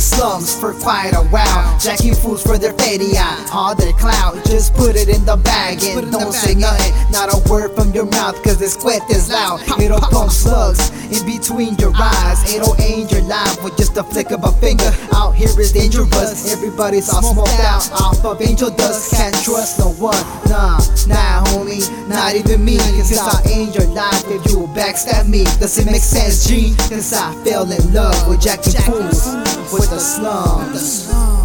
slums for quite a while. Jacking fools for their fatty eye, all their clout. Just put it in the bag and don't say nothing. Not a word your mouth, cause this quit is loud. It'll pump slugs in between your eyes. It'll end your life with just a flick of a finger. Out here is dangerous. Everybody's all smoked out off of angel dust. Can't trust no one. Nah, nah, homie, not even me. Cause I'll end your life if you backstab me. Does it make sense, G? Cause I fell in love with Jacking Fools with the slums.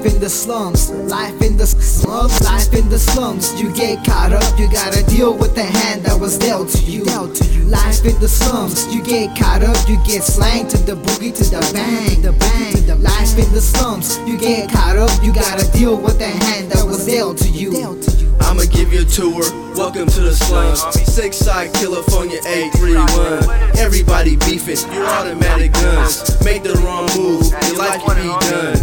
Life in the slums, life in the slums, life in the slums. You get caught up, you gotta deal with the hand that was dealt to you. Life in the slums, you get caught up, you get slanged to the boogie, to the bang, the bang. The life in the slums, you get caught up, you gotta deal with the hand that was dealt to you. I'ma give you a tour. Welcome to the slums. Six side California 831. Everybody beefing, you automatic guns. Make the wrong move, your life can be done.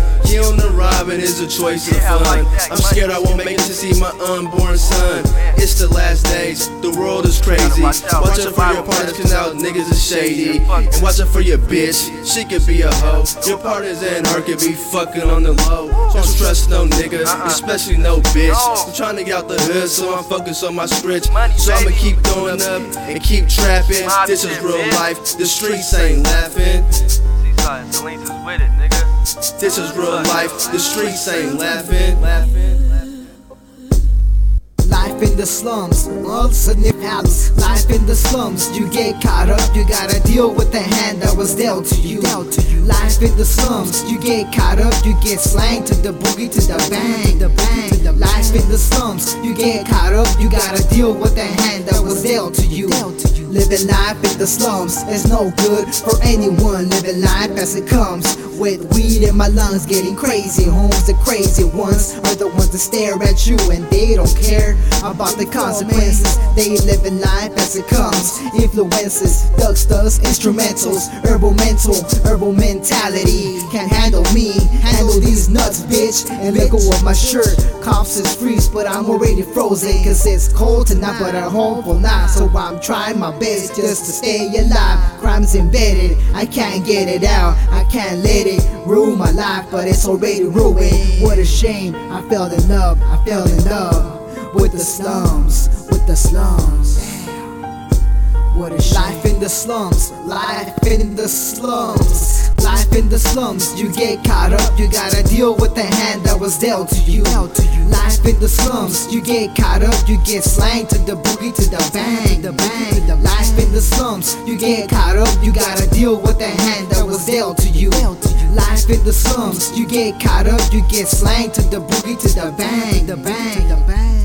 Robbing is a choice of fun. I'm scared I won't make it to see my unborn son. It's the last days, the world is crazy. Watch out for your partners, cause now niggas is shady. And watch out for your bitch, she could be a hoe. Your partners and her could be fucking on the low. So don't trust no nigga, especially no bitch. I'm trying to get out the hood, so I'm focused on my scritch. So I'ma keep going up and keep trapping. This is real life, the streets ain't laughing. This is real life, the streets ain't laughing. Life in the slums, loves and house. Life in the slums, you get caught up, you gotta deal with the hand that was dealt to you. Life in the slums, you get caught up, you get slanged to the boogie, to the bang, the bang. Life in the slums, you get caught up, you gotta deal with the hand that was dealt to you. Living life in the slums is no good for anyone. Living life as it comes. With weed in my lungs, getting crazy. Homes, the crazy ones are the ones that stare at you and they don't care about the consequences. They living life as it comes. Influences, ducksters, instrumentals, herbal mental, herbal mentality. Can't handle me, handle these nuts, bitch. And let go of my shirt. Cops is freeze, but I'm already frozen. Cause it's cold tonight, but I hope will not. So I'm trying my best just to stay alive. Crime's embedded, I can't get it out. I can't let it ruin my life, but it's already ruined. What a shame, I fell in love, I fell in love with the slums, with the slums. What a shame. Life in the slums, life in the slums. The slums, you get caught up, you gotta deal with the hand that was dealt to you. Life in the slums, you get caught up, you get slanged to the boogie, to the bang, the bang. The life in the slums, you get caught up, you gotta deal with the hand that was dealt to you. Life in the slums, you get caught up, you get slanged to the boogie, to the bang, the bang, the bang.